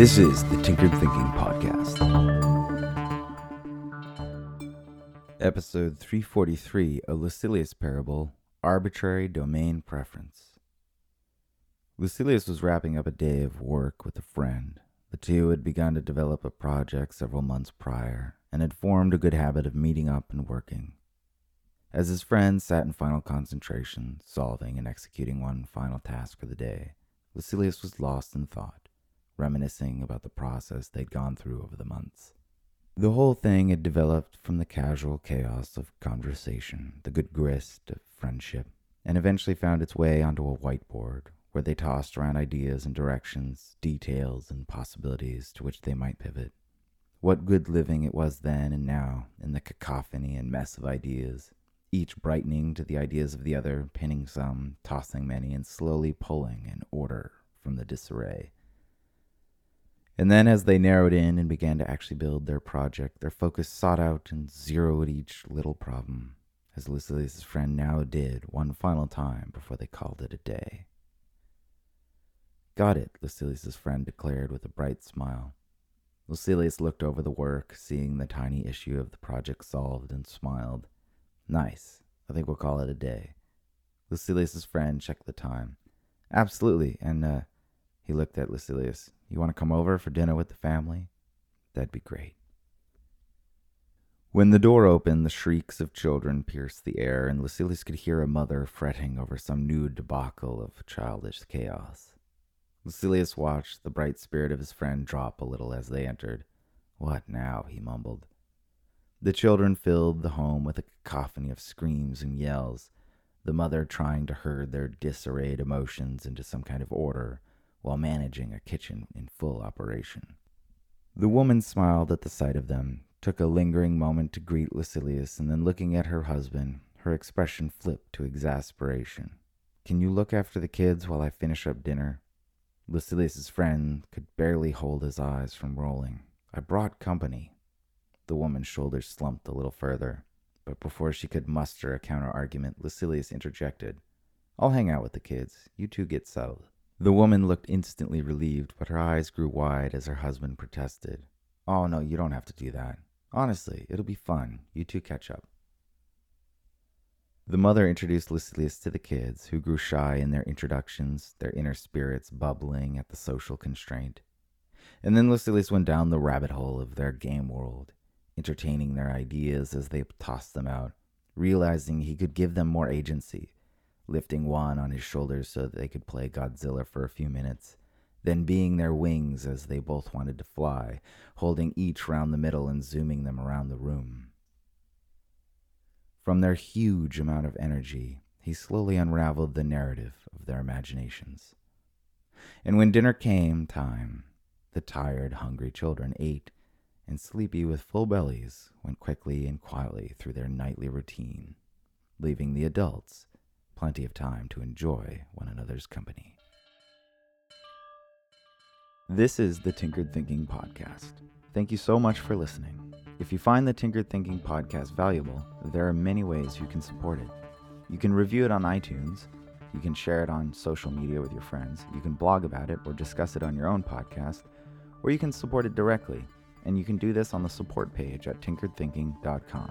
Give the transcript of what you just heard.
This is the Tinkered Thinking Podcast. Episode 343 A Lucilius Parable Arbitrary Domain Preference. Lucilius was wrapping up a day of work with a friend. The two had begun to develop a project several months prior and had formed a good habit of meeting up and working. As his friend sat in final concentration, solving and executing one final task for the day, Lucilius was lost in thought, reminiscing about the process they'd gone through over the months. The whole thing had developed from the casual chaos of conversation, the good grist of friendship, and eventually found its way onto a whiteboard where they tossed around ideas and directions, details and possibilities to which they might pivot. What good living it was then and now in the cacophony and mess of ideas each brightening to the ideas of the other, pinning some, tossing many, and slowly pulling an order from the disarray. And then, as they narrowed in and began to actually build their project, their focus sought out and zeroed each little problem, as Lucilius' friend now did one final time before they called it a day. Got it, Lucilius' friend declared with a bright smile. Lucilius looked over the work, seeing the tiny issue of the project solved, and smiled. Nice. I think we'll call it a day. Lucilius's friend checked the time. Absolutely. And uh, he looked at Lucilius. You want to come over for dinner with the family? That'd be great. When the door opened, the shrieks of children pierced the air, and Lucilius could hear a mother fretting over some new debacle of childish chaos. Lucilius watched the bright spirit of his friend drop a little as they entered. What now? he mumbled. The children filled the home with a cacophony of screams and yells, the mother trying to herd their disarrayed emotions into some kind of order while managing a kitchen in full operation. The woman smiled at the sight of them, took a lingering moment to greet Lucilius, and then looking at her husband, her expression flipped to exasperation. Can you look after the kids while I finish up dinner? Lucilius's friend could barely hold his eyes from rolling. I brought company. The woman's shoulders slumped a little further, but before she could muster a counter argument, Lucilius interjected. I'll hang out with the kids. You two get settled. The woman looked instantly relieved, but her eyes grew wide as her husband protested. Oh, no, you don't have to do that. Honestly, it'll be fun. You two catch up. The mother introduced Lucilius to the kids, who grew shy in their introductions, their inner spirits bubbling at the social constraint. And then Lucilius went down the rabbit hole of their game world, entertaining their ideas as they tossed them out, realizing he could give them more agency, lifting one on his shoulders so that they could play Godzilla for a few minutes, then being their wings as they both wanted to fly, holding each round the middle and zooming them around the room. From their huge amount of energy, he slowly unraveled the narrative of their imaginations. And when dinner came time, the tired, hungry children ate and sleepy with full bellies went quickly and quietly through their nightly routine, leaving the adults plenty of time to enjoy one another's company. This is the Tinkered Thinking Podcast. Thank you so much for listening. If you find the Tinkered Thinking Podcast valuable, there are many ways you can support it. You can review it on iTunes, you can share it on social media with your friends, you can blog about it or discuss it on your own podcast, or you can support it directly and you can do this on the support page at tinkeredthinking.com.